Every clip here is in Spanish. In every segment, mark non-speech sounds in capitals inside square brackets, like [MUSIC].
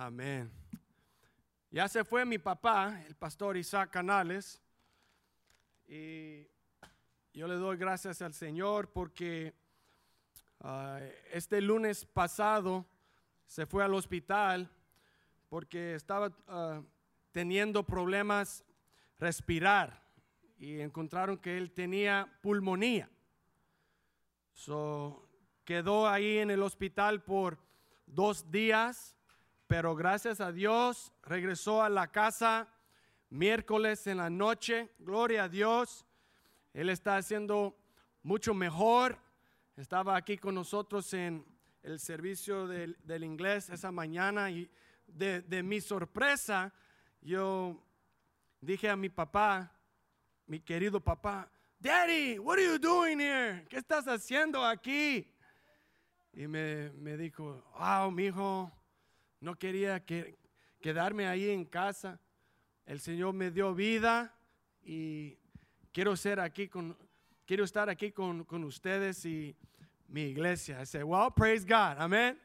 Amén. Ya se fue mi papá, el pastor Isaac Canales, y yo le doy gracias al Señor porque ah, este lunes pasado se fue al hospital porque estaba ah, teniendo problemas respirar y encontraron que él tenía pulmonía. So, quedó ahí en el hospital por dos días pero gracias a Dios regresó a la casa miércoles en la noche. Gloria a Dios. Él está haciendo mucho mejor. Estaba aquí con nosotros en el servicio del, inglés esa mañana y de, mi sorpresa yo dije a mi papá, mi querido papá, Daddy, what are you doing here? ¿Qué estás haciendo aquí? Y me, me dijo, wow, mi hijo, no quería que, quedarme ahí en casa. El Señor me dio vida y quiero ser aquí con, quiero estar aquí con, con ustedes y mi iglesia. I say, well, praise God. Amen.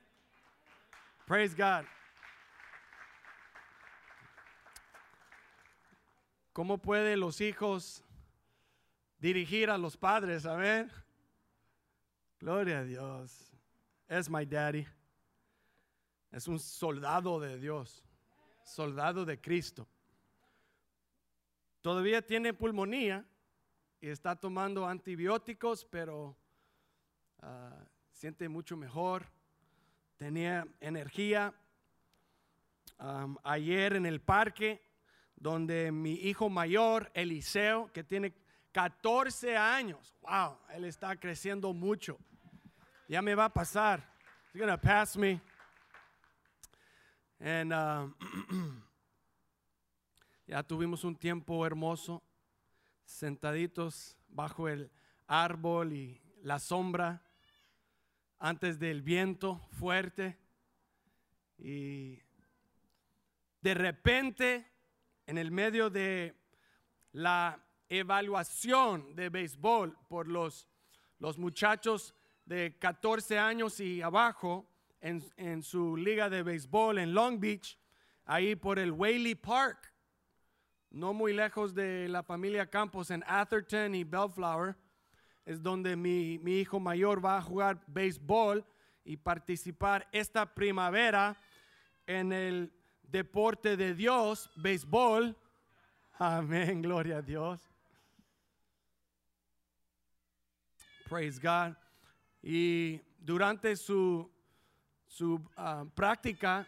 Praise God. ¿Cómo pueden los hijos dirigir a los padres? Amén. Gloria a Dios. Es my daddy. Es un soldado de Dios, soldado de Cristo. Todavía tiene pulmonía y está tomando antibióticos, pero ah, siente mucho mejor. Tenía energía. ayer en el parque, donde mi hijo mayor, Eliseo, que tiene 14 años, wow, él está creciendo mucho. Ya me va a pasar. He's gonna pass me. And, uh, [CLEARS THROAT] ya tuvimos un tiempo hermoso, sentaditos bajo el árbol y la sombra, antes del viento fuerte. Y de repente, en el medio de la evaluación de béisbol por los, los muchachos de 14 años y abajo, en, su liga de béisbol en Long Beach, ahí por el Whaley Park, no muy lejos de la familia Campos en Atherton y Bellflower, es donde mi, mi hijo mayor va a jugar béisbol y participar esta primavera en el deporte de Dios, béisbol. Amén, gloria a Dios. Praise God. Y durante su su ah, práctica,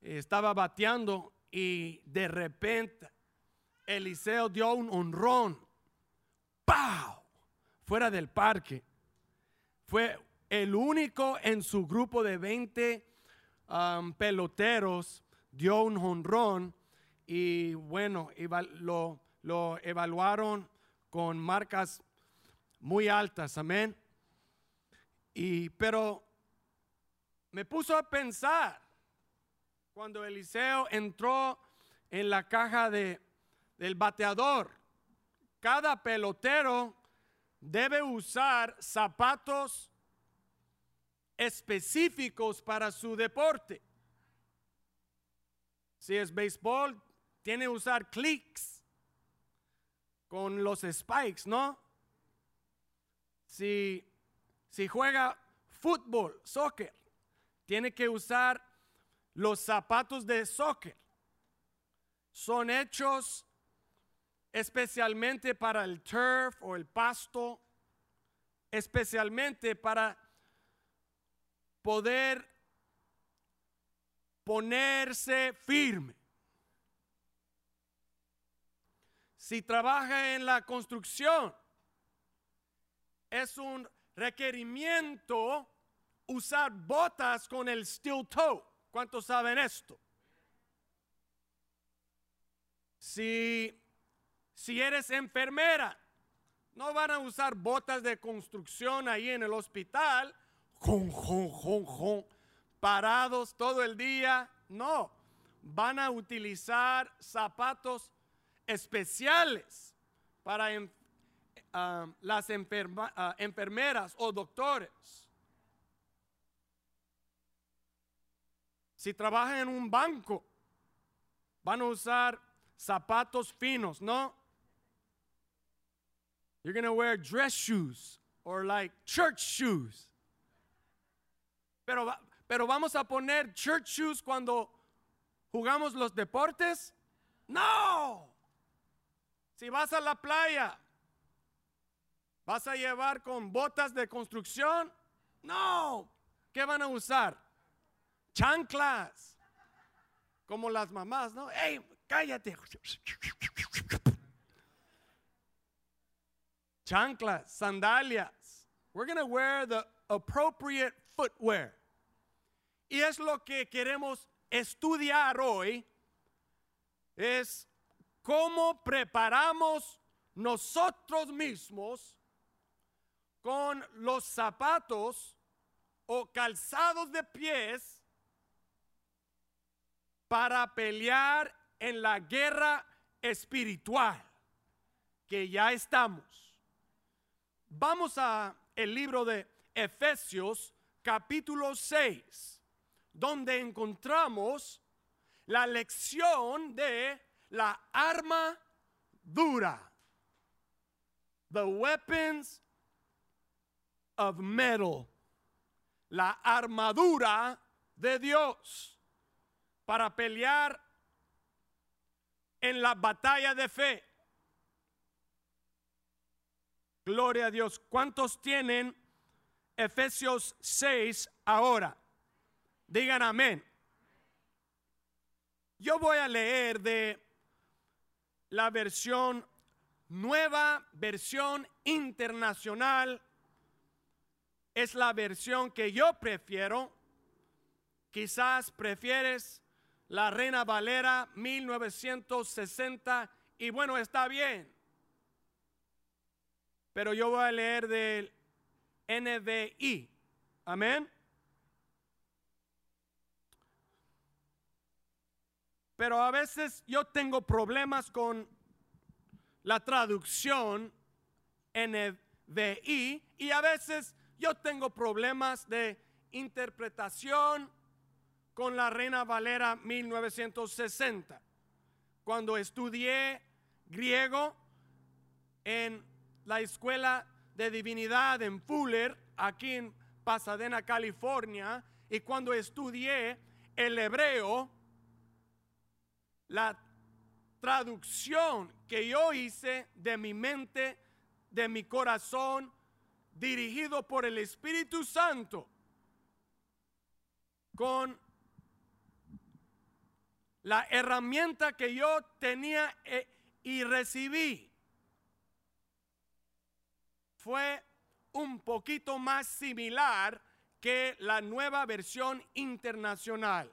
estaba bateando y de repente Eliseo dio un honrón. ¡Pau! Fuera del parque. Fue el único en su grupo de 20 peloteros, dio un honrón y bueno, lo, lo evaluaron con marcas muy altas, amén. Y pero me puso a pensar cuando Eliseo entró en la caja de, del bateador. Cada pelotero debe usar zapatos específicos para su deporte. Si es béisbol, tiene que usar clicks con los spikes, ¿no? Si, si juega fútbol, soccer, tiene que usar los zapatos de soccer. Son hechos especialmente para el turf o el pasto, especialmente para poder ponerse firme. Si trabaja en la construcción, es un requerimiento usar botas con el steel toe. ¿Cuántos saben esto? Si, si eres enfermera, no van a usar botas de construcción ahí en el hospital, parados todo el día. No, van a utilizar zapatos especiales para ah, las ah, enfermeras o doctores. Si trabajan en un banco, van a usar zapatos finos, ¿no? You're going to wear dress shoes or like church shoes. Pero, pero vamos a poner church shoes cuando jugamos los deportes? No. Si vas a la playa, ¿vas a llevar con botas de construcción? No. ¿Qué van a usar? Chanclas. Como las mamás, ¿no? ¡Ey, cállate! Chanclas, sandalias. We're going to wear the appropriate footwear. Y es lo que queremos estudiar hoy. Es cómo preparamos nosotros mismos con los zapatos o calzados de pies para pelear en la guerra espiritual que ya estamos. Vamos a el libro de Efesios capítulo 6, donde encontramos la lección de la arma dura. The weapons of metal. La armadura de Dios para pelear en la batalla de fe. Gloria a Dios. ¿Cuántos tienen Efesios 6 ahora? Digan amén. Yo voy a leer de la versión nueva, versión internacional. Es la versión que yo prefiero. Quizás prefieres la Reina Valera 1960 y bueno, está bien. Pero yo voy a leer del NBI. Amén. Pero a veces yo tengo problemas con la traducción NBI y a veces yo tengo problemas de interpretación con la Reina Valera 1960. Cuando estudié griego en la escuela de divinidad en Fuller, aquí en Pasadena, California, y cuando estudié el hebreo, la traducción que yo hice de mi mente, de mi corazón, dirigido por el Espíritu Santo, con la herramienta que yo tenía eh, y recibí, fue un poquito más similar que la nueva versión internacional,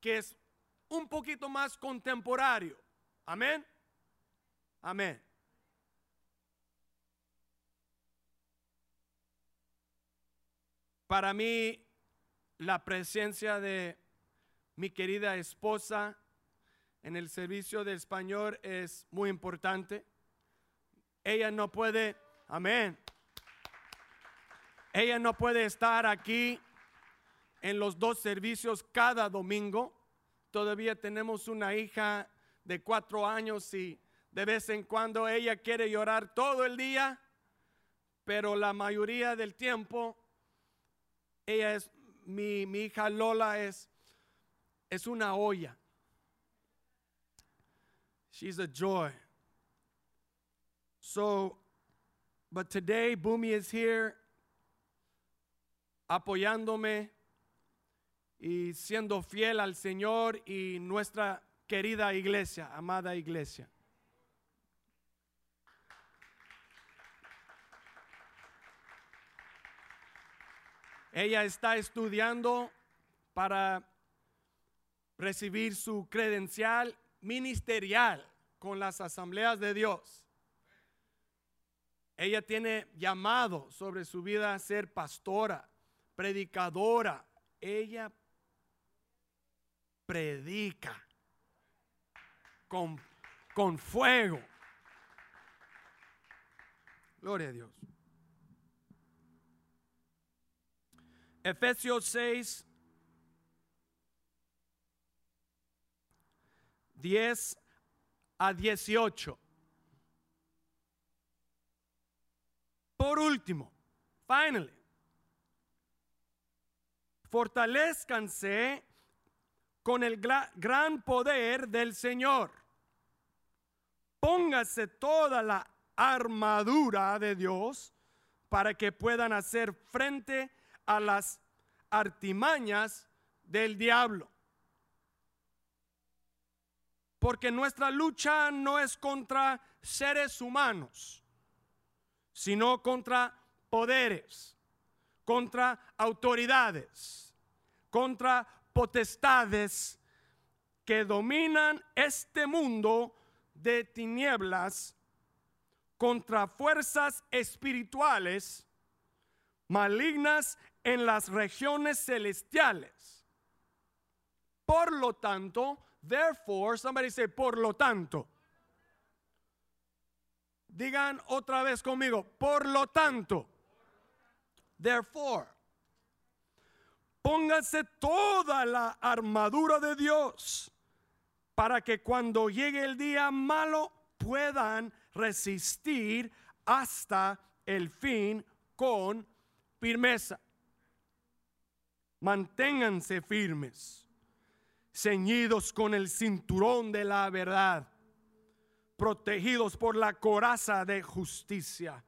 que es un poquito más contemporáneo. Amén. Amén. Para mí, la presencia de mi querida esposa en el servicio de español es muy importante. Ella no puede, amén. Ella no puede estar aquí en los dos servicios cada domingo. Todavía tenemos una hija de cuatro años y de vez en cuando ella quiere llorar todo el día, pero la mayoría del tiempo ella es, mi, mi hija Lola es, es una olla. She's a joy. So, but today Boomy is here apoyándome y siendo fiel al Señor y nuestra querida iglesia, amada iglesia. Ella está estudiando para recibir su credencial ministerial con las asambleas de Dios. Ella tiene llamado sobre su vida a ser pastora, predicadora. Ella predica con, con fuego. Gloria a Dios. Efesios 6, 10 a 18. Por último, finally, fortalezcanse con el gran poder del Señor. Póngase toda la armadura de Dios para que puedan hacer frente a las artimañas del diablo. Porque nuestra lucha no es contra seres humanos, sino contra poderes, contra autoridades, contra potestades que dominan este mundo de tinieblas contra fuerzas espirituales malignas en las regiones celestiales. Por lo tanto, therefore, somebody say, por lo tanto. Digan otra vez conmigo, por lo tanto. Therefore, pónganse toda la armadura de Dios para que cuando llegue el día malo puedan resistir hasta el fin con firmeza. Manténganse firmes, ceñidos con el cinturón de la verdad, protegidos por la coraza de justicia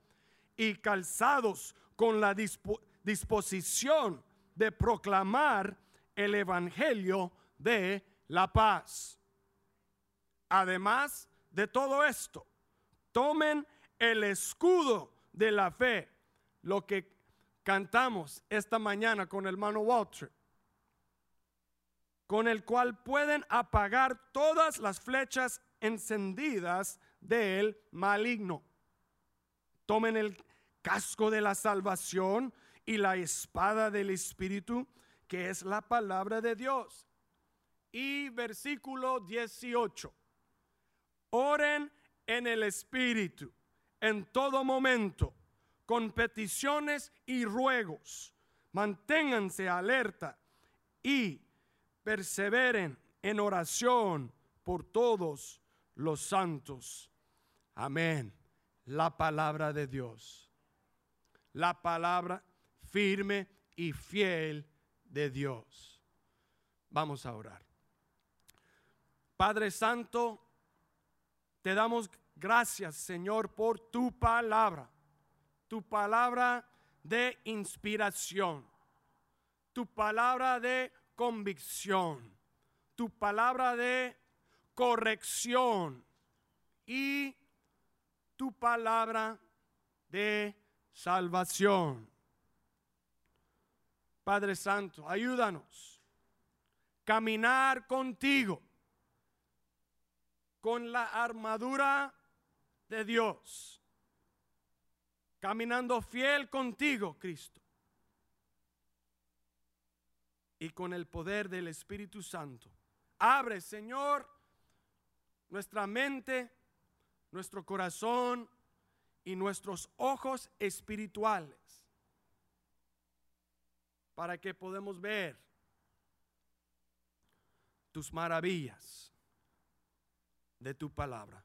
y calzados con la disposición de proclamar el Evangelio de la paz. Además de todo esto, tomen el escudo de la fe, lo que cantamos esta mañana con el hermano Walter, con el cual pueden apagar todas las flechas encendidas del maligno. Tomen el casco de la salvación y la espada del Espíritu, que es la palabra de Dios. Y versículo 18. Oren en el Espíritu en todo momento, con peticiones y ruegos. Manténganse alerta y perseveren en oración por todos los santos. Amén. La palabra de Dios. La palabra firme y fiel de Dios. Vamos a orar. Padre Santo, te damos gracias, Señor, por tu palabra, tu palabra de inspiración, tu palabra de convicción, tu palabra de corrección y tu palabra de salvación. Padre Santo, ayúdanos. A caminar contigo con la armadura de Dios, caminando fiel contigo, Cristo, y con el poder del Espíritu Santo. Abre, Señor, nuestra mente, nuestro corazón y nuestros ojos espirituales para que podamos ver tus maravillas de tu palabra.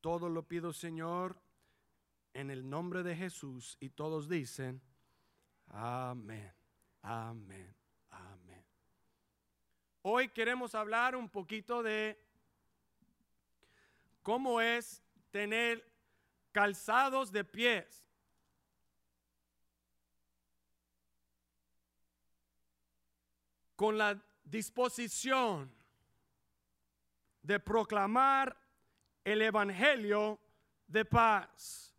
Todo lo pido, Señor, en el nombre de Jesús. Y todos dicen, amén, amén, amén. Hoy queremos hablar un poquito de cómo es tener calzados de pies. Con la disposición de proclamar el evangelio de paz.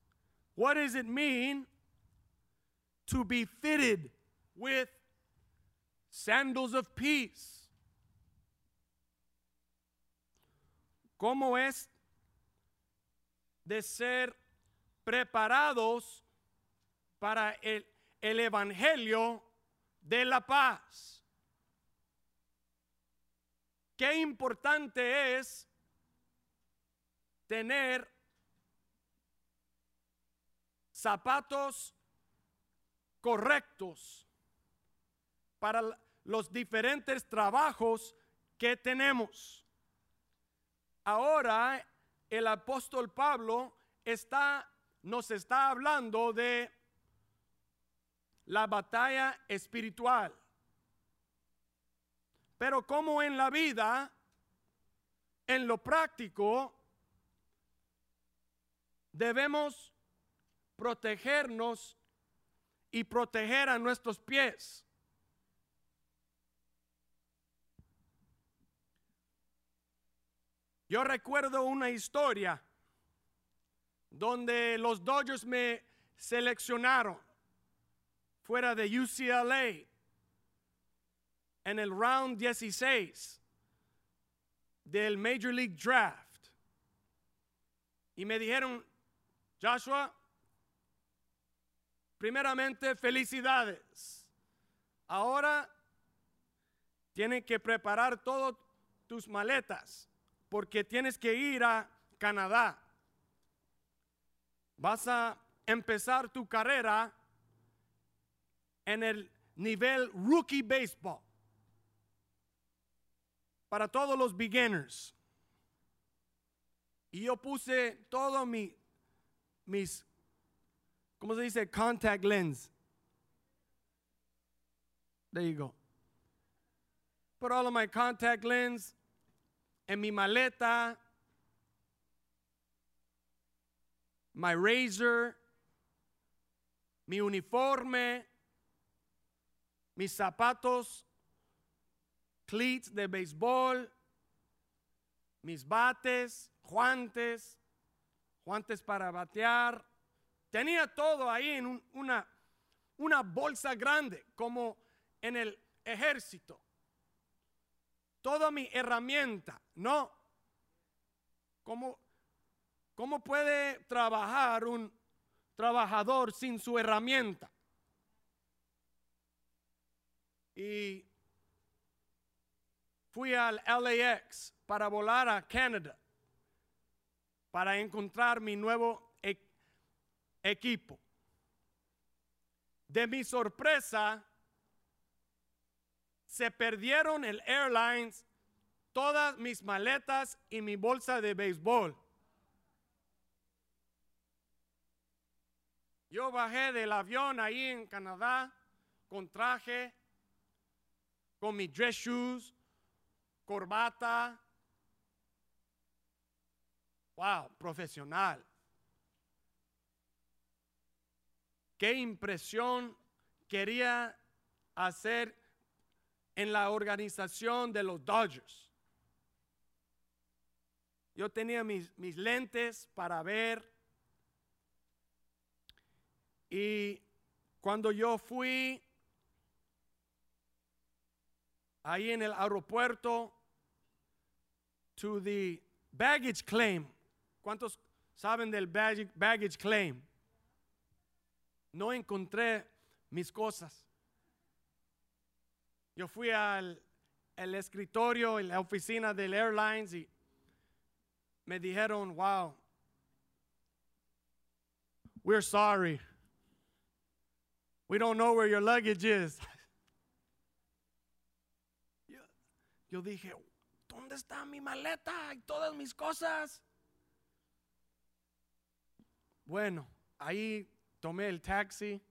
What does it mean to be fitted with sandals of peace? ¿Cómo es de ser preparados para el, el evangelio de la paz? Qué importante es tener zapatos correctos para los diferentes trabajos que tenemos. ahora el apóstol Pablo está, nos está hablando de la batalla espiritual. Pero como en la vida, en lo práctico, debemos protegernos y proteger a nuestros pies. Yo recuerdo una historia donde los Dodgers me seleccionaron fuera de UCLA en el round 16 del Major League Draft. Y me dijeron, Joshua, primeramente felicidades. Ahora tienen que preparar todas tus maletas porque tienes que ir a Canadá. Vas a empezar tu carrera en el nivel rookie baseball para todos los beginners. Y yo puse todo mi, mis, ¿cómo se dice? Contact lens. There you go. Put all of my contact lens en mi maleta, my razor, mi uniforme, mis zapatos, cleats de béisbol, mis bates, guantes, guantes para batear. Tenía todo ahí en una, una bolsa grande, como en el ejército. Toda mi herramienta, ¿no? ¿Cómo, ¿Cómo puede trabajar un trabajador sin su herramienta? Y fui al LAX para volar a Canadá para encontrar mi nuevo e-, equipo. De mi sorpresa, se perdieron el airlines todas mis maletas y mi bolsa de béisbol. Yo bajé del avión ahí en Canadá con traje, con mis dress shoes, corbata. Wow, profesional. Qué impresión quería hacer en la organización de los Dodgers. Yo tenía mis, mis lentes para ver y cuando yo fui ahí en el aeropuerto to the baggage claim. ¿Cuántos saben del baggage, baggage claim? No encontré mis cosas. Yo fui al escritorio, en la oficina del airlines y me dijeron, wow, we're sorry. We don't know where your luggage is. Yo, yo dije, ¿dónde está mi maleta y todas mis cosas? Bueno, ahí tomé el taxi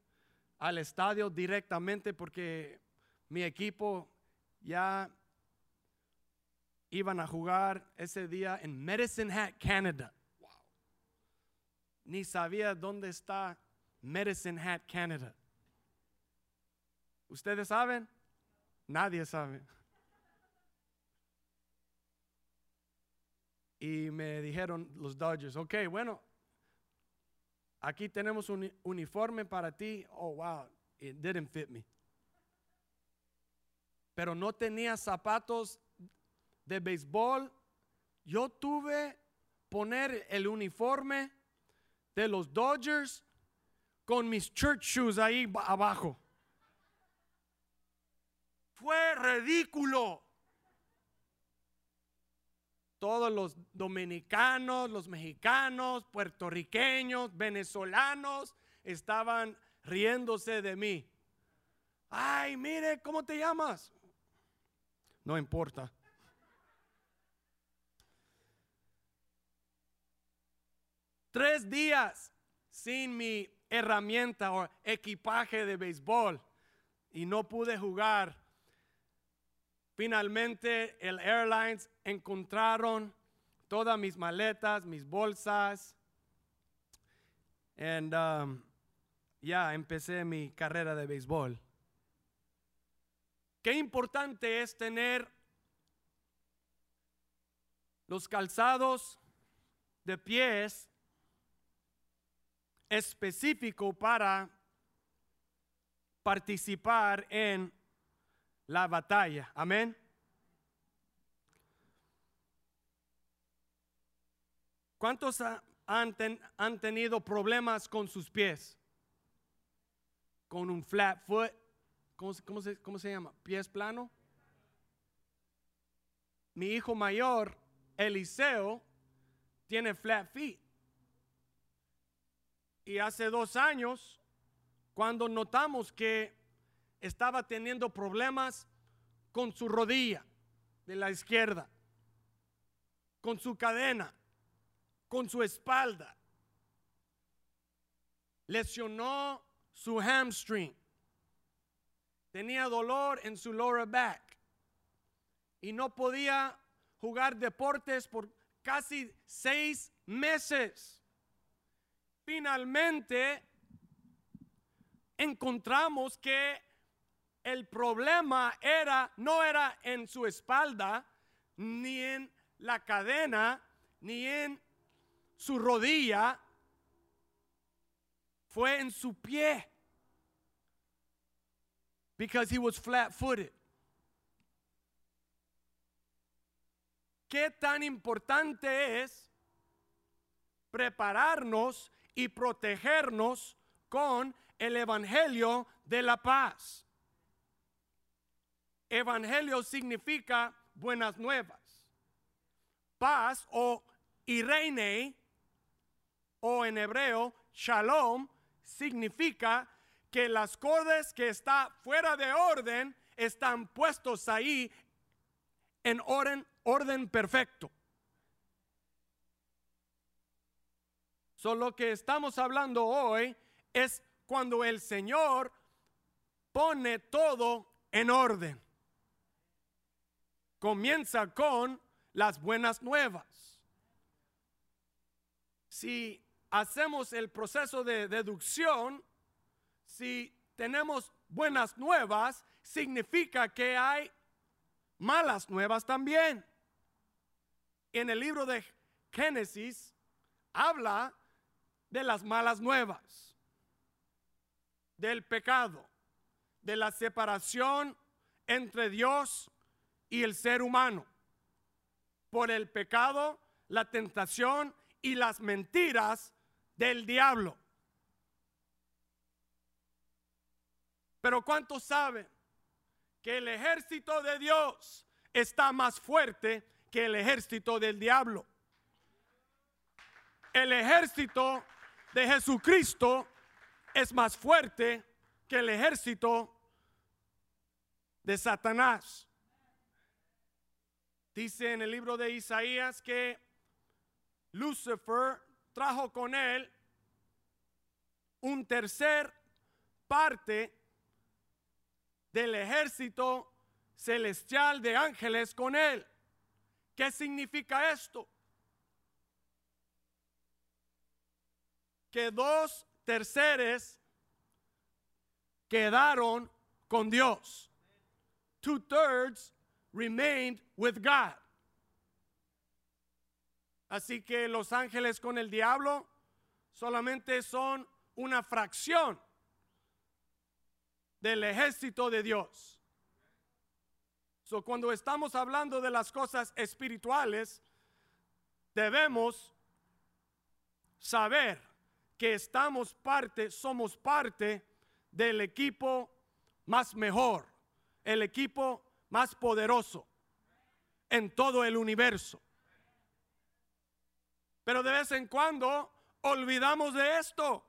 al estadio directamente porque mi equipo ya iban a jugar ese día en Medicine Hat, Canada. Wow. Ni sabía dónde está Medicine Hat, Canada. ¿Ustedes saben? Nadie sabe. Y me dijeron los Dodgers, ok, bueno, aquí tenemos un uniforme para ti. Oh, wow, it didn't fit me. Pero no tenía zapatos de béisbol. Yo tuve poner el uniforme de los Dodgers con mis church shoes ahí abajo. Fue ridículo todos los dominicanos, los mexicanos, puertorriqueños, venezolanos estaban riéndose de mí. Ay, mire, ¿cómo te llamas? No importa. tres días sin mi herramienta o equipaje de béisbol y no pude jugar. Finalmente el Airlines encontraron todas mis maletas, mis bolsas. Y um, ya empecé mi carrera de béisbol. Qué importante es tener los calzados de pies específico para participar en la batalla. Amén. ¿Cuántos han, han, tenido problemas con sus pies? Con un flat foot. ¿Cómo, cómo, se, ¿Cómo se llama? ¿Pies plano? Mi hijo mayor, Eliseo, tiene flat feet. Y hace dos años, cuando notamos que estaba teniendo problemas con su rodilla de la izquierda, con su cadena, con su espalda, lesionó su hamstring, tenía dolor en su lower back. Y no podía jugar deportes por casi seis meses. Finalmente encontramos que el problema era no era en su espalda, ni en la cadena, ni en su rodilla, fue en su pie. Because he was flat-footed. ¿Qué tan importante es prepararnos y protegernos con el Evangelio de la paz. Evangelio significa buenas nuevas. Paz o Irene o en hebreo shalom significa que las cosas que están fuera de orden están puestos ahí en orden, orden perfecto. Solo lo que estamos hablando hoy es cuando el Señor pone todo en orden. Comienza con las buenas nuevas. Si hacemos el proceso de deducción, si tenemos buenas nuevas, significa que hay malas nuevas también. En el libro de Génesis habla de las malas nuevas, del pecado, de la separación entre Dios y el ser humano, por el pecado, la tentación y las mentiras del diablo. Pero ¿cuántos saben que el ejército de Dios está más fuerte que el ejército del diablo? El ejército de Jesucristo es más fuerte que el ejército de Satanás. Dice en el libro de Isaías que Lucifer trajo con él un tercer parte del ejército celestial de ángeles con él. ¿Qué significa esto? que dos terceres quedaron con Dios. Two thirds remained with God. Así que los ángeles con el diablo solamente son una fracción del ejército de Dios. So, cuando estamos hablando de las cosas espirituales, debemos saber que estamos parte, somos parte del equipo más mejor, el equipo más poderoso en todo el universo. Pero de vez en cuando olvidamos de esto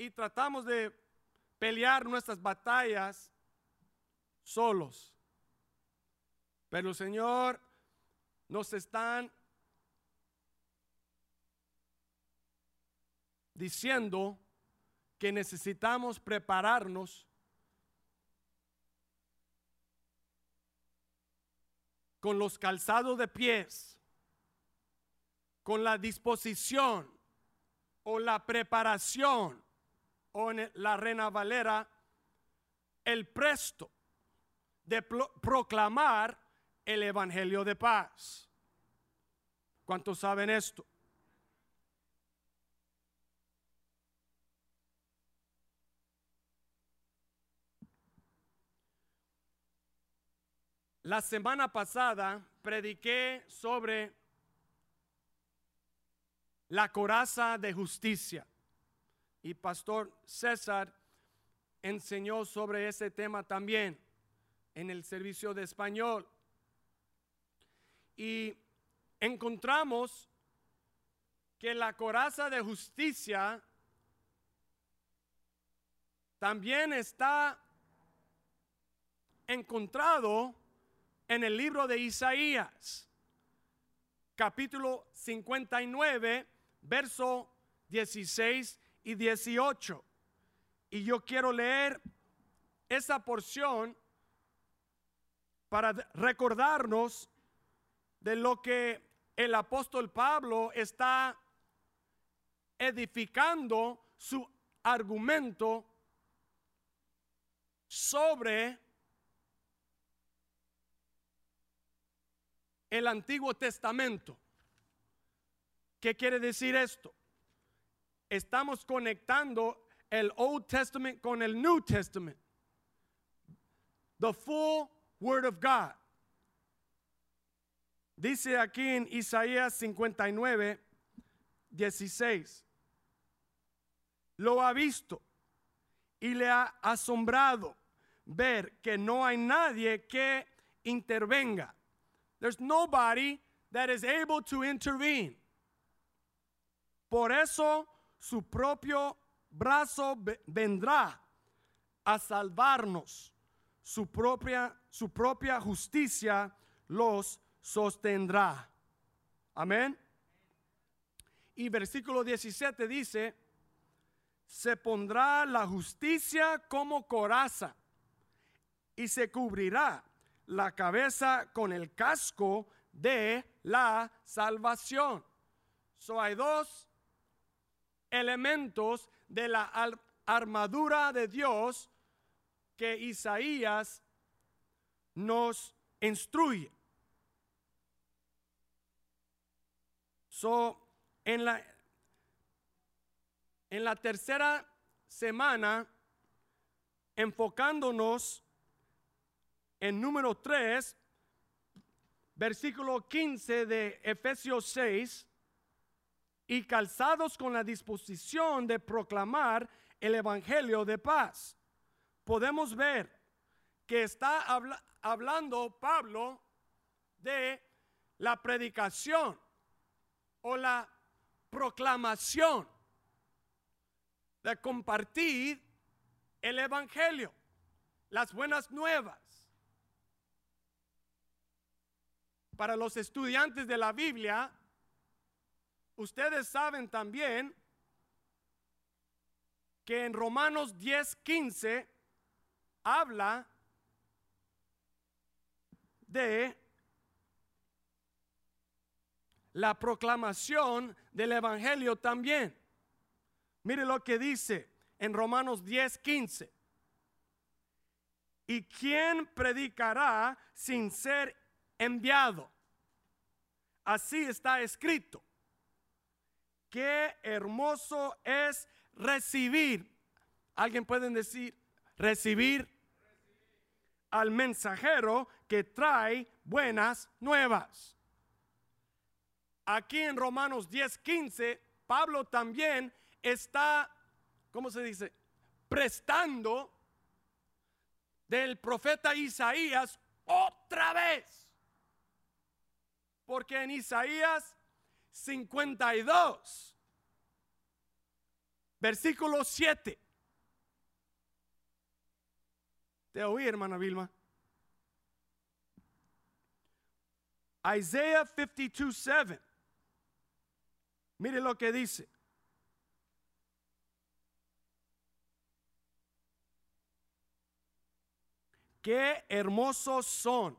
y tratamos de pelear nuestras batallas solos. Pero Señor nos están diciendo que necesitamos prepararnos con los calzados de pies, con la disposición o la preparación, o en la Reina Valera, el presto de proclamar el Evangelio de paz. ¿Cuántos saben esto? La semana pasada prediqué sobre la coraza de justicia y Pastor César enseñó sobre ese tema también en el servicio de español. Y encontramos que la coraza de justicia también está encontrado en el libro de Isaías, capítulo 59, verso 16 y 18. Y yo quiero leer esa porción para recordarnos de lo que el apóstol Pablo está edificando su argumento sobre el Antiguo Testamento. ¿Qué quiere decir esto? Estamos conectando el Old Testament con el New Testament. The full Word of God. Dice aquí en Isaías 59, 16. Lo ha visto y le ha asombrado ver que no hay nadie que intervenga There's nobody that is able to intervene. Por eso su propio brazo vendrá a salvarnos. Su propia, su propia justicia los sostendrá. Amén. Y versículo 17 dice, se pondrá la justicia como coraza y se cubrirá la cabeza con el casco de la salvación. So hay dos elementos de la armadura de Dios que Isaías nos instruye. So, en la, en la tercera semana, enfocándonos en número 3, versículo 15 de Efesios 6, y calzados con la disposición de proclamar el Evangelio de paz. Podemos ver que está hablando Pablo de la predicación o la proclamación de compartir el Evangelio, las buenas nuevas. para los estudiantes de la Biblia, ustedes saben también que en Romanos 10:15 habla de la proclamación del Evangelio también. Mire lo que dice en Romanos 10:15. ¿Y quién predicará sin ser enviado. Así está escrito. Qué hermoso es recibir. Alguien puede decir, recibir al mensajero que trae buenas nuevas. Aquí en Romanos 10:15, Pablo también está, ¿cómo se dice? Prestando del profeta Isaías otra vez porque en Isaías 52, versículo 7. Te oí, hermana Vilma. Isaiah 52, Mire lo que dice. Qué hermosos son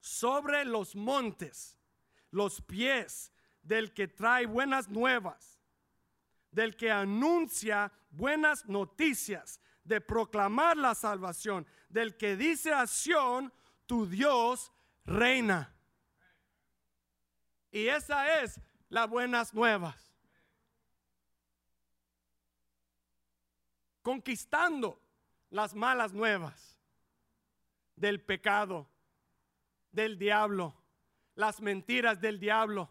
sobre los montes los pies del que trae buenas nuevas, del que anuncia buenas noticias, de proclamar la salvación, del que dice a Sión, tu Dios reina. Y esa es las buenas nuevas. Conquistando las malas nuevas del pecado, del diablo, las mentiras del diablo,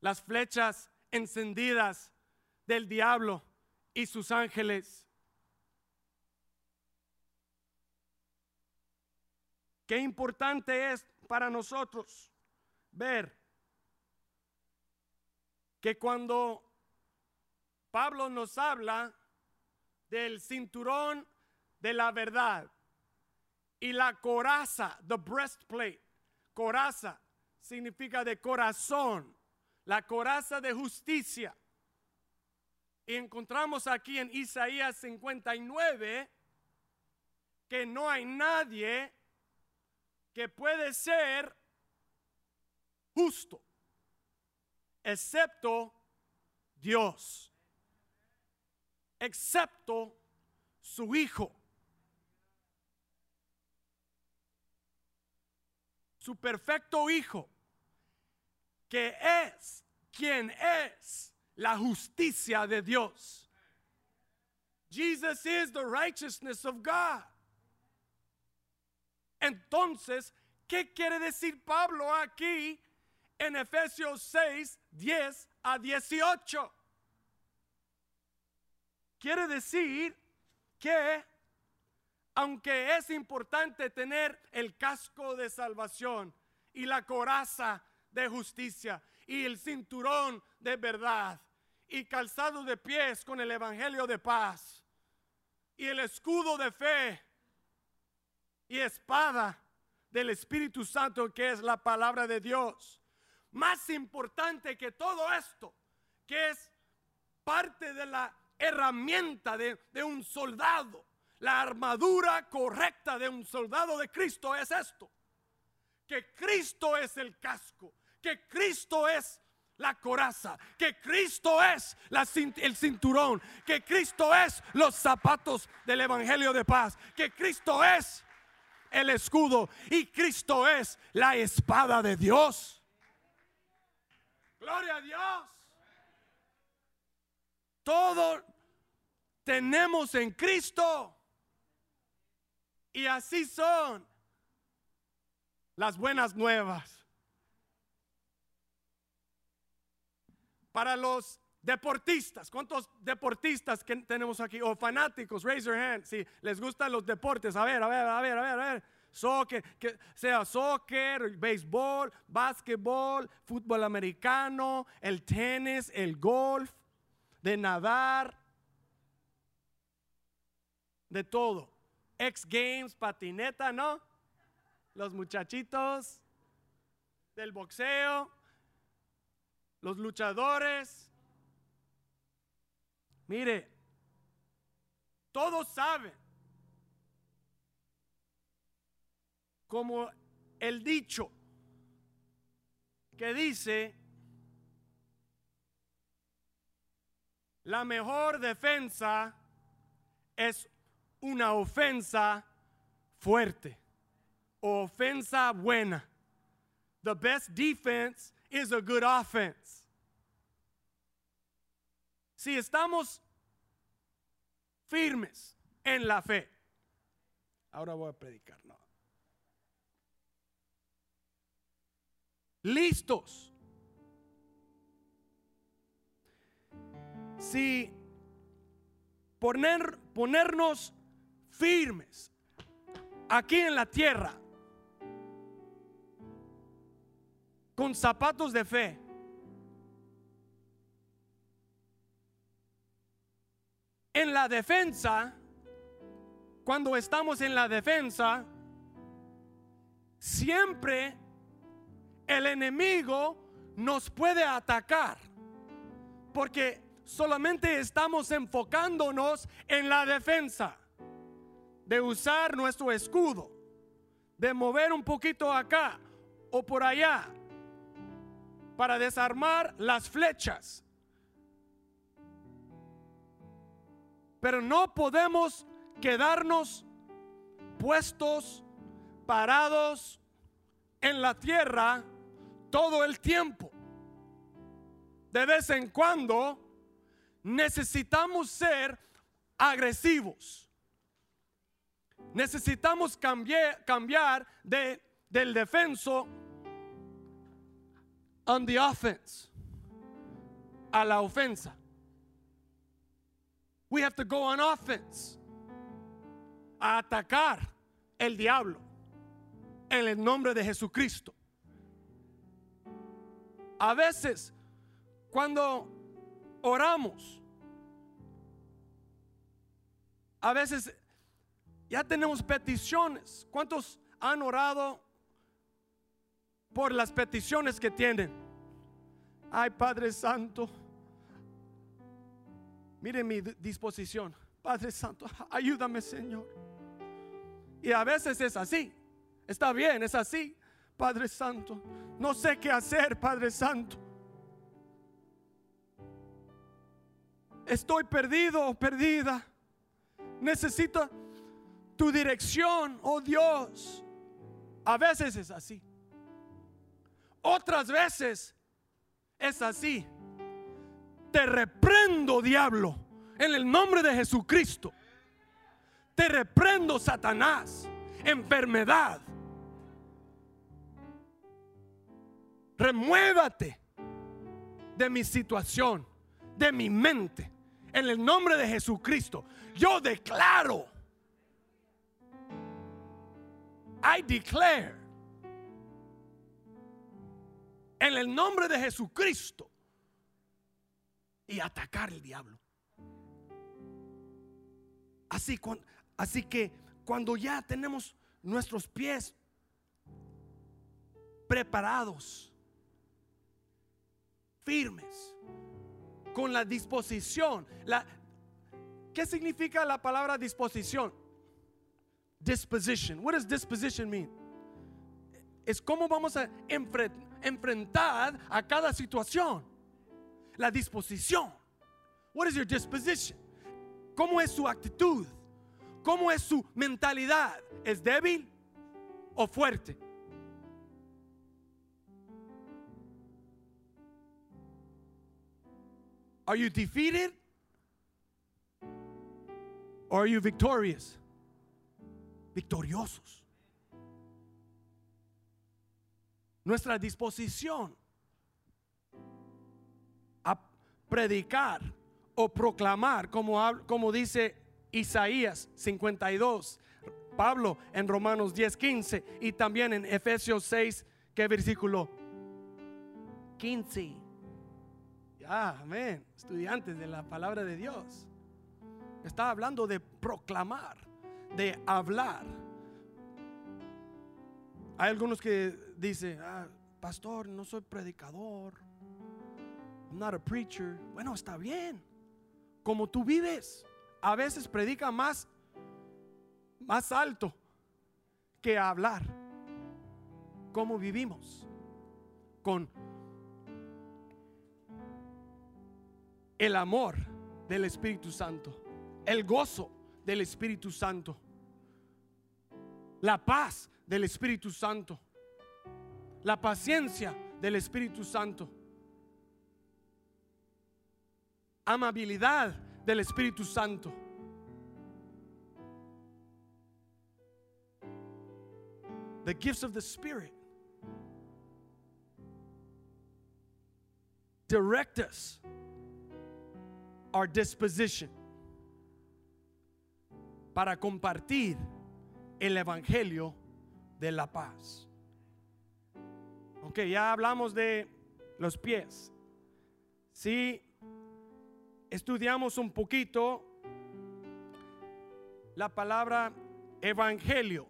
las flechas encendidas del diablo y sus ángeles. Qué importante es para nosotros ver que cuando Pablo nos habla del cinturón de la verdad y la coraza, the breastplate, coraza significa de corazón, la coraza de justicia. Y encontramos aquí en Isaías 59 que no hay nadie que puede ser justo, excepto Dios, excepto su Hijo. Su perfecto Hijo, que es quien es la justicia de Dios. Jesus is the righteousness of God. Entonces, ¿qué quiere decir Pablo aquí en Efesios 6, 10 a 18? Quiere decir que aunque es importante tener el casco de salvación y la coraza de justicia y el cinturón de verdad y calzado de pies con el evangelio de paz y el escudo de fe y espada del Espíritu Santo que es la palabra de Dios. Más importante que todo esto, que es parte de la herramienta de, un soldado, la armadura correcta de un soldado de Cristo es esto, que Cristo es el casco, que Cristo es la coraza, que Cristo es el cinturón, que Cristo es los zapatos del Evangelio de paz, que Cristo es el escudo y Cristo es la espada de Dios. Gloria a Dios. Todo tenemos en Cristo. Y así son las buenas nuevas. Para los deportistas, ¿cuántos deportistas que tenemos aquí? O fanáticos, raise your hand. Si les gustan los deportes, a ver, a ver, a ver, a ver, a ver. Soccer, sea soccer, béisbol, básquetbol, fútbol americano, el tenis, el golf, de nadar, de todo. X Games, patineta, ¿no? Los muchachitos del boxeo, los luchadores, Mire, todos saben, como el dicho que dice, la mejor defensa es una ofensa fuerte ofensa buena. The best defense is a good offense. Si estamos firmes en la fe, ahora voy a predicar. Listos. Si poner, ponernos firmes aquí en la tierra con zapatos de fe En la defensa, cuando estamos en la defensa, siempre el enemigo nos puede atacar. Porque solamente estamos enfocándonos en la defensa. de usar nuestro escudo, de mover un poquito acá o por allá para desarmar las flechas. Pero no podemos quedarnos puestos, parados en la tierra todo el tiempo. De vez en cuando necesitamos ser agresivos. Necesitamos cambiar, de, del defenso on the offense a la ofensa. We have to go on offense a atacar el diablo en el nombre de Jesucristo. A veces, cuando oramos, a veces ya tenemos peticiones. ¿Cuántos han orado por las peticiones que tienen? Ay, Padre Santo, mire mi disposición. Padre Santo, [LAUGHS] ayúdame, Señor. Y a veces es así. Está bien, es así. Padre Santo, no sé qué hacer, Padre Santo. Estoy perdido perdida. Necesito tu dirección, oh Dios. A veces es así. Otras veces es así. Te reprendo, diablo, en el nombre de Jesucristo. Te reprendo, Satanás, enfermedad. Remuévate de mi situación, de mi mente. En el nombre de Jesucristo, yo declaro I declare en el nombre de Jesucristo y atacar el diablo. Así, así que cuando ya tenemos nuestros pies preparados, firmes, con la disposición, ¿qué significa la palabra disposición? disposition. What does disposition mean? Es cómo vamos a enfrentar a cada situación. La disposición. What is your disposition? ¿Cómo es su actitud? ¿Cómo es su mentalidad? ¿Es débil o fuerte? Are you defeated? Or are you victorious? victoriosos. Nuestra disposición predicar o proclamar, como, como dice Isaías 52, Pablo en Romanos 10, 15 y también en Efesios 6, ¿qué versículo? 15. Ya, amén. Estudiantes de la palabra de Dios. Está hablando de proclamar de hablar. Hay algunos que dicen, ah, pastor, no soy predicador. Not a preacher. Bueno, está bien. Como tú vives, a veces predica más, más alto que hablar. Cómo vivimos con el amor del Espíritu Santo, el gozo del Espíritu Santo. La paz del Espíritu Santo. La paciencia del Espíritu Santo. Amabilidad del Espíritu Santo. The gifts of the Spirit. Direct us our disposition para compartir el Evangelio de la paz. Ok, ya hablamos de los pies. Si estudiamos un poquito la palabra evangelio,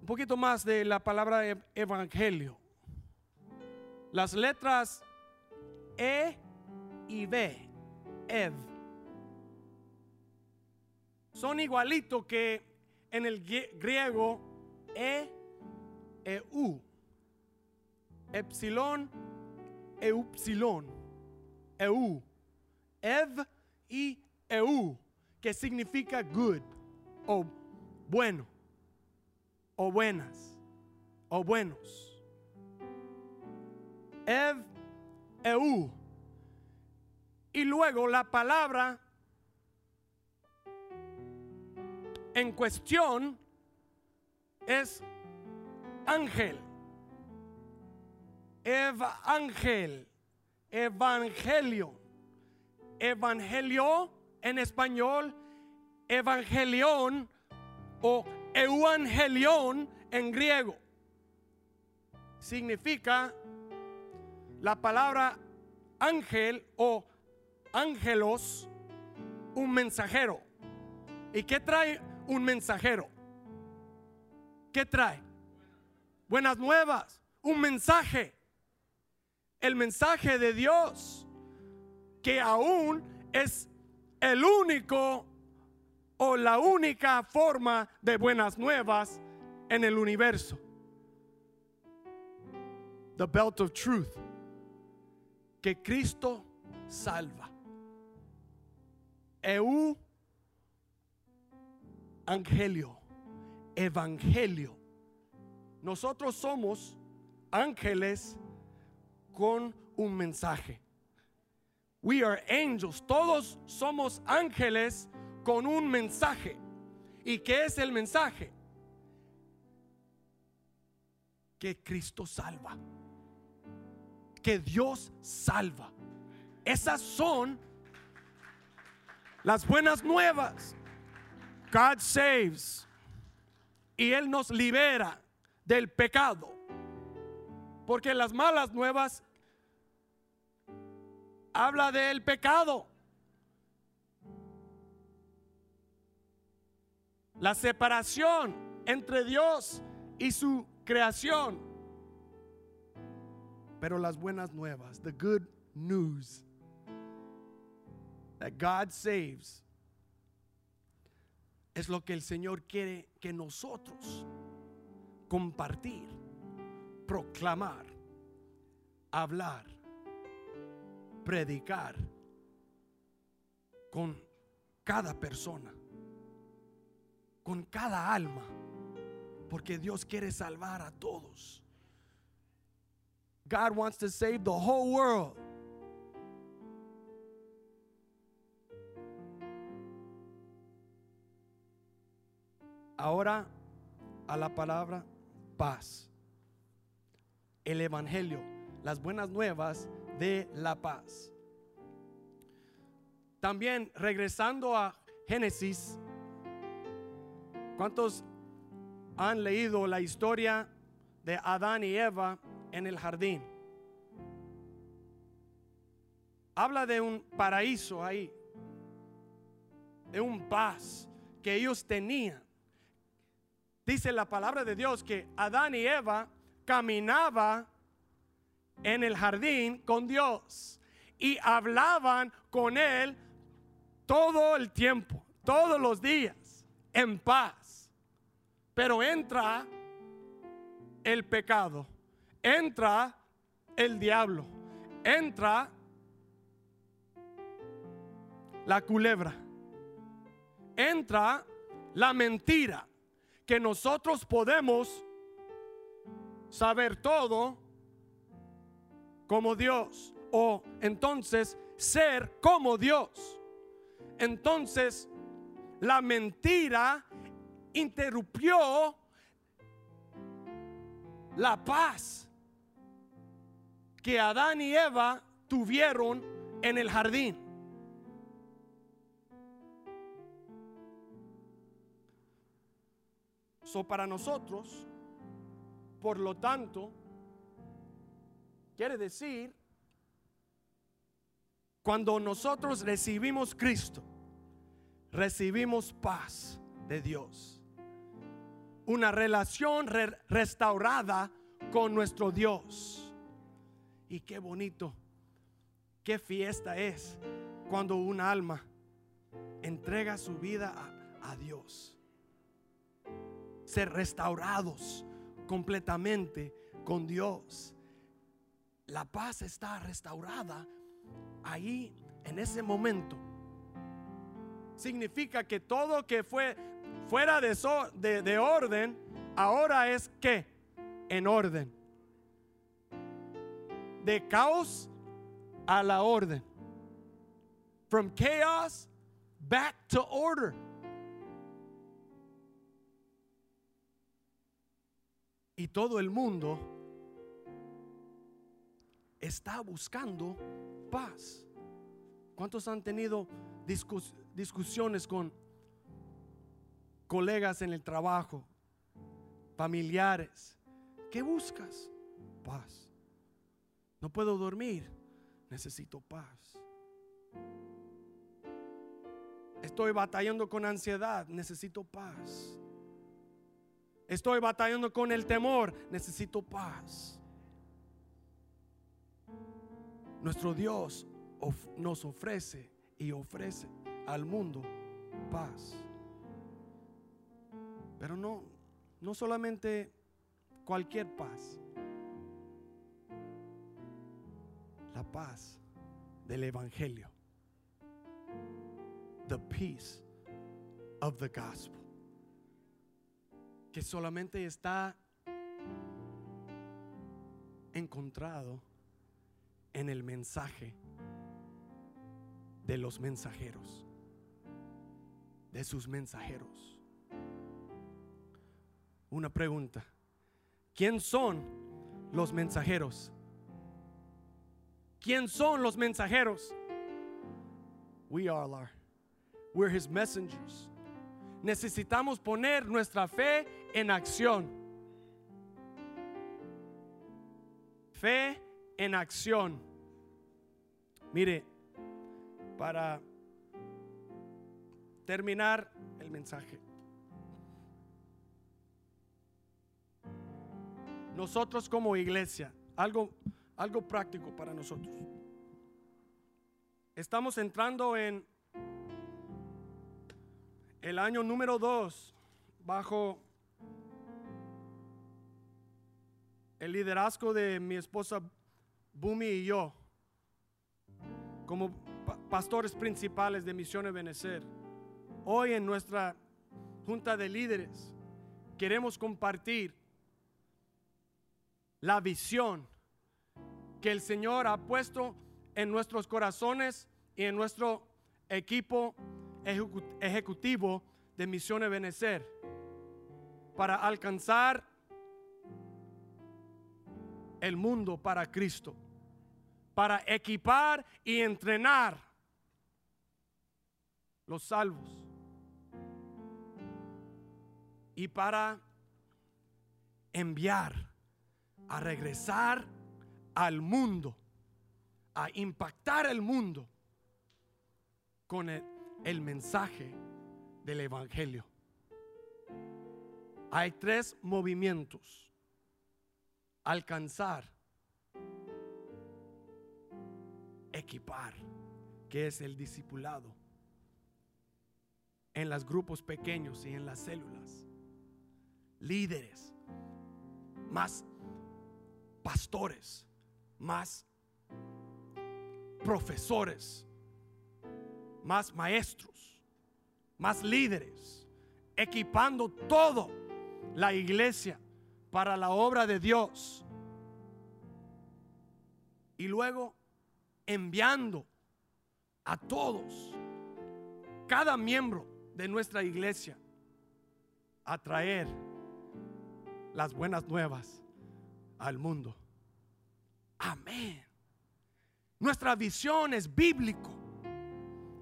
un poquito más de la palabra evangelio. Las letras E y B, Ev son igualitos que en el griego E, E, U. Epsilon, Eupsilon, EU. Ev y Eu, que significa good o bueno o buenas o buenos. Ev, Eu. Y luego la palabra en cuestión es ángel. Evangel. Evangelio. Evangelio en español. Evangelión o evangelión en griego. Significa la palabra ángel o ángelos, un mensajero. ¿Y qué trae un mensajero? ¿Qué trae? Buenas nuevas, un mensaje. El mensaje de Dios, que aún es el único o la única forma de buenas nuevas en el universo. The belt of truth. Que Cristo salva. Eu angelio, evangelio. Nosotros somos ángeles con un mensaje. We are angels. Todos somos ángeles con un mensaje. ¿Y qué es el mensaje? Que Cristo salva. Que Dios salva. Esas son las buenas nuevas. God saves. Y Él nos libera del pecado. Porque las malas nuevas habla del pecado. La separación entre Dios y su creación. Pero las buenas nuevas, the good news that God saves es lo que el Señor quiere que nosotros compartir, proclamar, hablar, predicar con cada persona, con cada alma, porque Dios quiere salvar a todos. God wants to save the whole world. Ahora a la palabra paz. El Evangelio, las buenas nuevas de la paz. También regresando a Génesis, ¿cuántos han leído la historia de Adán y Eva en el jardín? Habla de un paraíso ahí, de un paz que ellos tenían dice la palabra de Dios que Adán y Eva caminaba en el jardín con Dios y hablaban con Él todo el tiempo, todos los días, en paz. Pero entra el pecado, entra el diablo, entra la culebra, entra la mentira que nosotros podemos saber todo como Dios o entonces ser como Dios. Entonces la mentira interrumpió la paz que Adán y Eva tuvieron en el jardín. para nosotros, por lo tanto, quiere decir, cuando nosotros recibimos Cristo, recibimos paz de Dios. Una relación restaurada con nuestro Dios. Y qué bonito, qué fiesta es cuando un alma entrega su vida a Dios. Ser restaurados completamente con Dios. La paz está restaurada ahí en ese momento. Significa que todo que fue fuera de, de, de orden, ahora es que en orden. De caos a la orden. From chaos back to order. Y todo el mundo está buscando paz. ¿Cuántos han tenido discusiones con colegas en el trabajo, familiares? ¿Qué buscas? Paz. No puedo dormir, necesito paz. Estoy batallando con ansiedad, necesito paz. Estoy batallando con el temor, necesito paz. Nuestro Dios nos ofrece y ofrece al mundo paz. Pero no, no solamente cualquier paz. La paz del Evangelio. The peace of the gospel. Que solamente está encontrado en el mensaje de los mensajeros, de sus mensajeros. Una pregunta. ¿Quién son los mensajeros? ¿Quién son los mensajeros? We are our, we're his messengers. Necesitamos poner nuestra fe en acción. Fe en acción. Mire, para terminar el mensaje. Nosotros como iglesia, algo, algo práctico para nosotros. Estamos entrando en el año número dos bajo el liderazgo de mi esposa Bumi y yo, como pastores principales de Misiones Benecer. Hoy en nuestra junta de líderes queremos compartir la visión que el Señor ha puesto en nuestros corazones y en nuestro equipo ejecutivo de Misiones Benecer para alcanzar el mundo para Cristo, para equipar y entrenar los salvos y para enviar a regresar al mundo, a impactar el mundo con el, mensaje del Evangelio. Hay tres movimientos. Alcanzar, equipar, que es el discipulado, en los grupos pequeños y en las células. Líderes, más pastores, más profesores, más maestros, más líderes, equipando todo la iglesia para la obra de Dios. Y luego enviando a todos, cada miembro de nuestra iglesia, a traer las buenas nuevas al mundo. Amén. Nuestra visión es bíblico.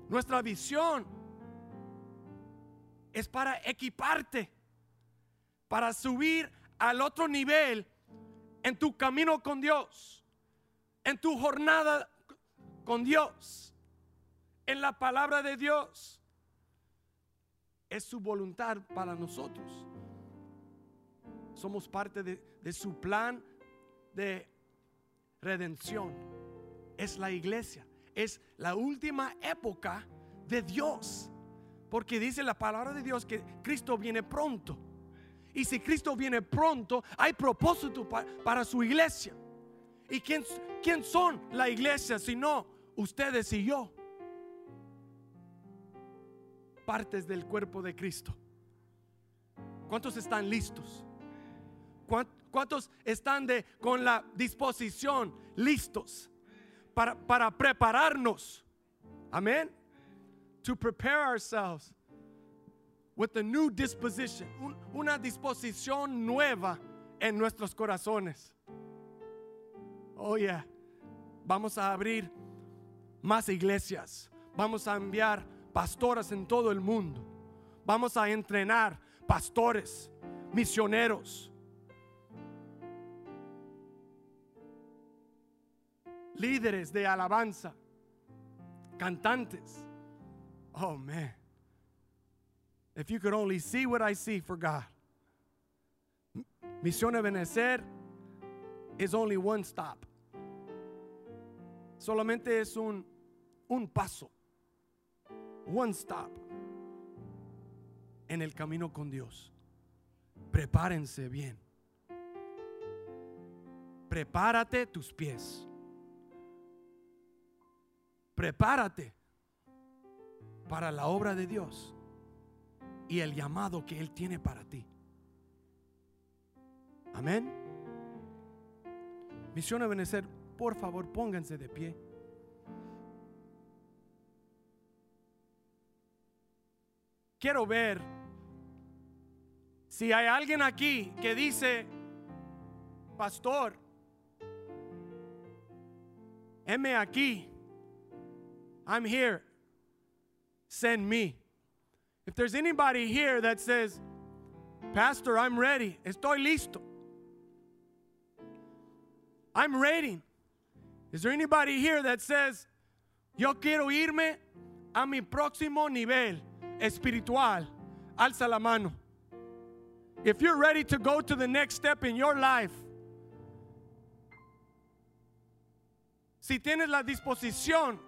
Nuestra visión es para equiparte, para subir al otro nivel en tu camino con Dios, en tu jornada con Dios, en la palabra de Dios. Es su voluntad para nosotros. Somos parte de, su plan de redención. Es la iglesia. Es la última época de Dios. Porque dice la palabra de Dios que Cristo viene pronto. Y si Cristo viene pronto, hay propósito para su iglesia. ¿Y quién, quién son la iglesia si no ustedes y yo? Partes del cuerpo de Cristo. ¿Cuántos están listos? ¿Cuántos están de, con la disposición listos para, para prepararnos? Amén. To prepare ourselves with a new disposition, una disposición nueva en nuestros corazones. Oh yeah, vamos a abrir más iglesias, vamos a enviar pastoras en todo el mundo, vamos a entrenar pastores, misioneros. líderes de alabanza, cantantes. Oh man. If you could only see what I see for God. Misión Ebenezer is only one stop. Solamente es un, un paso. One stop en el camino con Dios. Prepárense bien. Prepárate tus pies. Prepárate para la obra de Dios y el llamado que Él tiene para ti. Amén. Misión a Benecer, por favor, pónganse de pie. Quiero ver si hay alguien aquí que dice, pastor, heme aquí, I'm here, send me. If there's anybody here that says, Pastor, I'm ready, estoy listo, I'm ready. Is there anybody here that says, Yo quiero irme a mi próximo nivel espiritual? Alza la mano. If you're ready to go to the next step in your life, si tienes la disposición,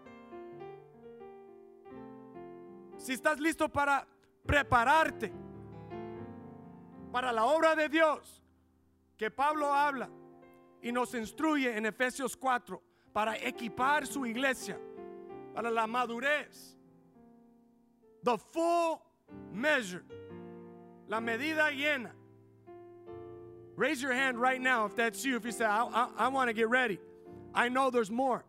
si estás listo para prepararte para la obra de Dios que Pablo habla y nos instruye en Efesios 4 para equipar su iglesia para la madurez. The full measure. La medida llena. Raise your hand right now if that's you. If you say, I, want to get ready. I know there's more.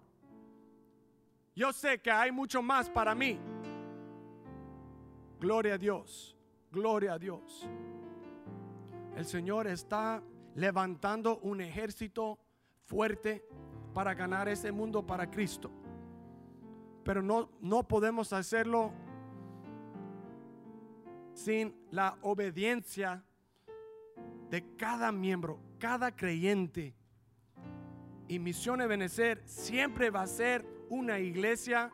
Yo sé que hay mucho más para mí. Gloria a Dios. Gloria a Dios. El Señor está levantando un ejército fuerte para ganar ese mundo para Cristo. Pero no, no podemos hacerlo sin la obediencia de cada miembro, cada creyente. Y Misión Ebenecer siempre va a ser una iglesia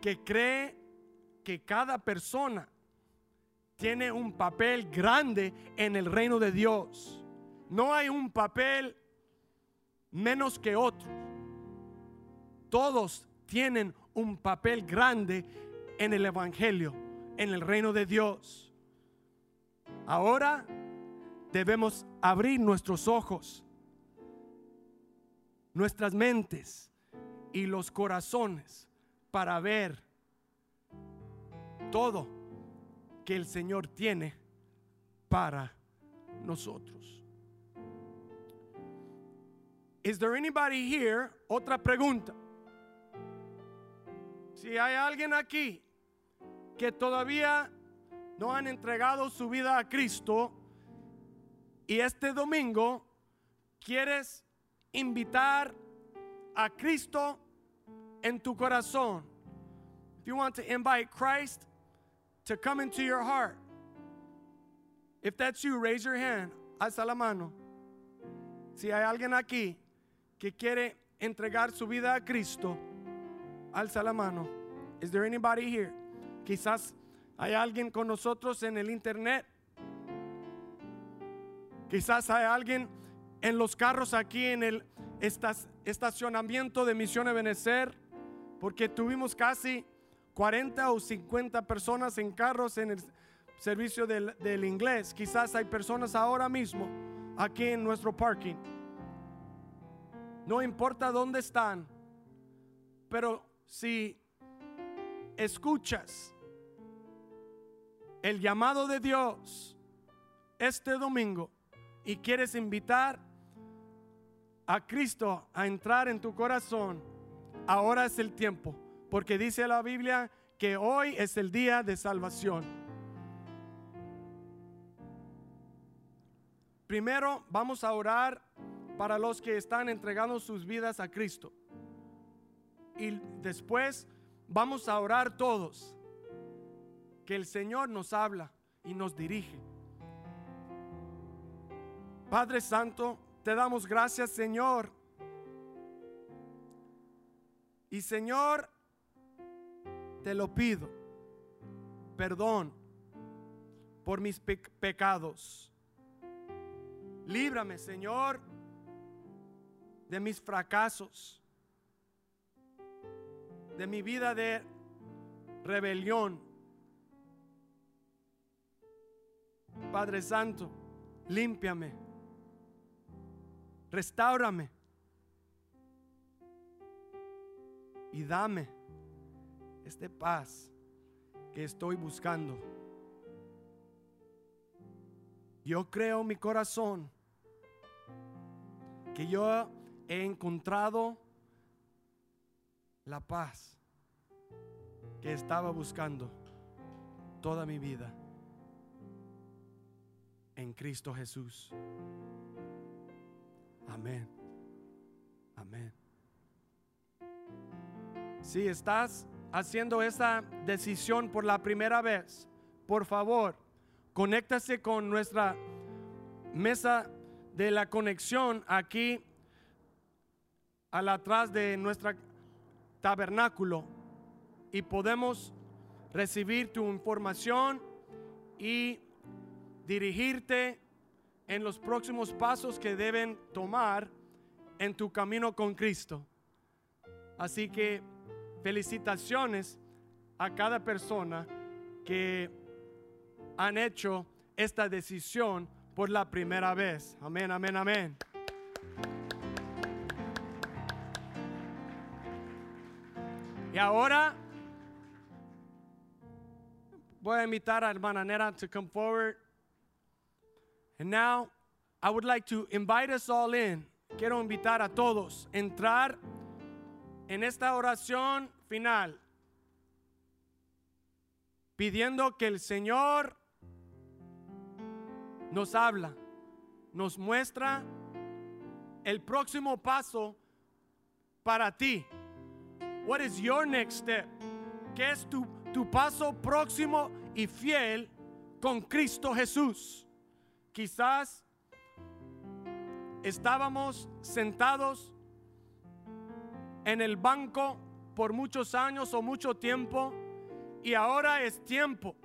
que cree que cada persona tiene un papel grande en el reino de Dios. No hay un papel menos que otro. Todos tienen un papel grande en el Evangelio, en el reino de Dios. Ahora debemos abrir nuestros ojos, nuestras mentes y los corazones para ver todo que el Señor tiene para nosotros. Is there anybody here? Otra pregunta. Si hay alguien aquí que todavía no han entregado su vida a Cristo y este domingo quieres invitar a Cristo en tu corazón. If you want to invite Christ to come into your heart. If that's you, raise your hand. Alza la mano. Si hay alguien aquí que quiere entregar su vida a Cristo, alza la mano. Is there anybody here? Quizás hay alguien con nosotros en el internet. Quizás hay alguien en los carros aquí en el estacionamiento de Misión Ebenecer porque tuvimos casi 40 o 50 personas en carros en el servicio del, del inglés. Quizás hay personas ahora mismo aquí en nuestro parking. No importa dónde están, pero si escuchas el llamado de Dios este domingo y quieres invitar a Cristo a entrar en tu corazón, ahora es el tiempo, porque dice la Biblia que hoy es el día de salvación. Primero vamos a orar para los que están entregando sus vidas a Cristo. Y después vamos a orar todos. Que el Señor nos habla y nos dirige. Padre Santo, te damos gracias, Señor. Y Señor, te lo pido, perdón por mis pecados. Líbrame, Señor, de mis fracasos, de mi vida de rebelión. Padre Santo, límpiame, restaurame y dame este paz que estoy buscando. Yo creo en mi corazón que yo he encontrado la paz que estaba buscando toda mi vida en Cristo Jesús. Amén. Amén. Si estás haciendo esa decisión por la primera vez, por favor, conéctase con nuestra mesa de la conexión aquí al atrás de nuestra tabernáculo y podemos recibir tu información y dirigirte en los próximos pasos que deben tomar en tu camino con Cristo. Así que felicitaciones a cada persona que han hecho esta decisión por la primera vez. Amén, amén, amén. Y ahora voy a invitar a hermana Nera to come forward. And now I would like to invite us all in. Quiero invitar a todos a entrar en esta oración final, pidiendo que el Señor nos habla, nos muestra el próximo paso para ti. What is your next step? ¿Qué es tu, tu paso próximo y fiel con Cristo Jesús? Quizás estábamos sentados en el banco por muchos años o mucho tiempo y ahora es tiempo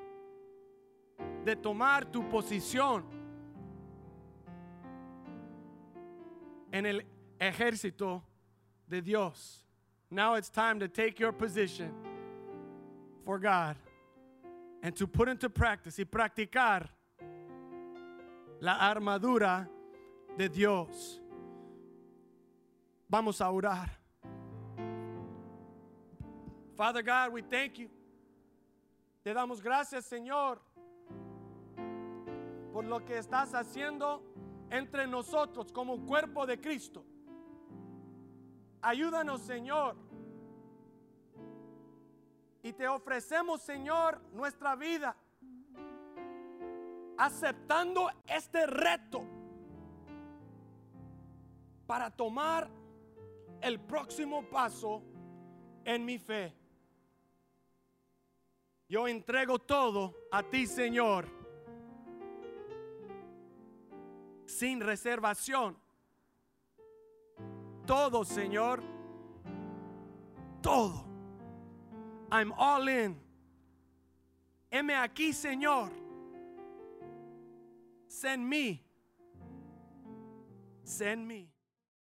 de tomar tu posición en el ejército de Dios. Now it's time to take your position for God and to put into practice y practicar la armadura de Dios. Vamos a orar. Father God, we thank you. Te damos gracias, Señor, por lo que estás haciendo entre nosotros como cuerpo de Cristo. Ayúdanos, Señor. Y te ofrecemos, Señor, nuestra vida, aceptando este reto para tomar el próximo paso en mi fe. Yo entrego todo a ti, Señor, sin reservación todo, Señor. Todo. I'm all in. Heme aquí, Señor. Send me. Send me.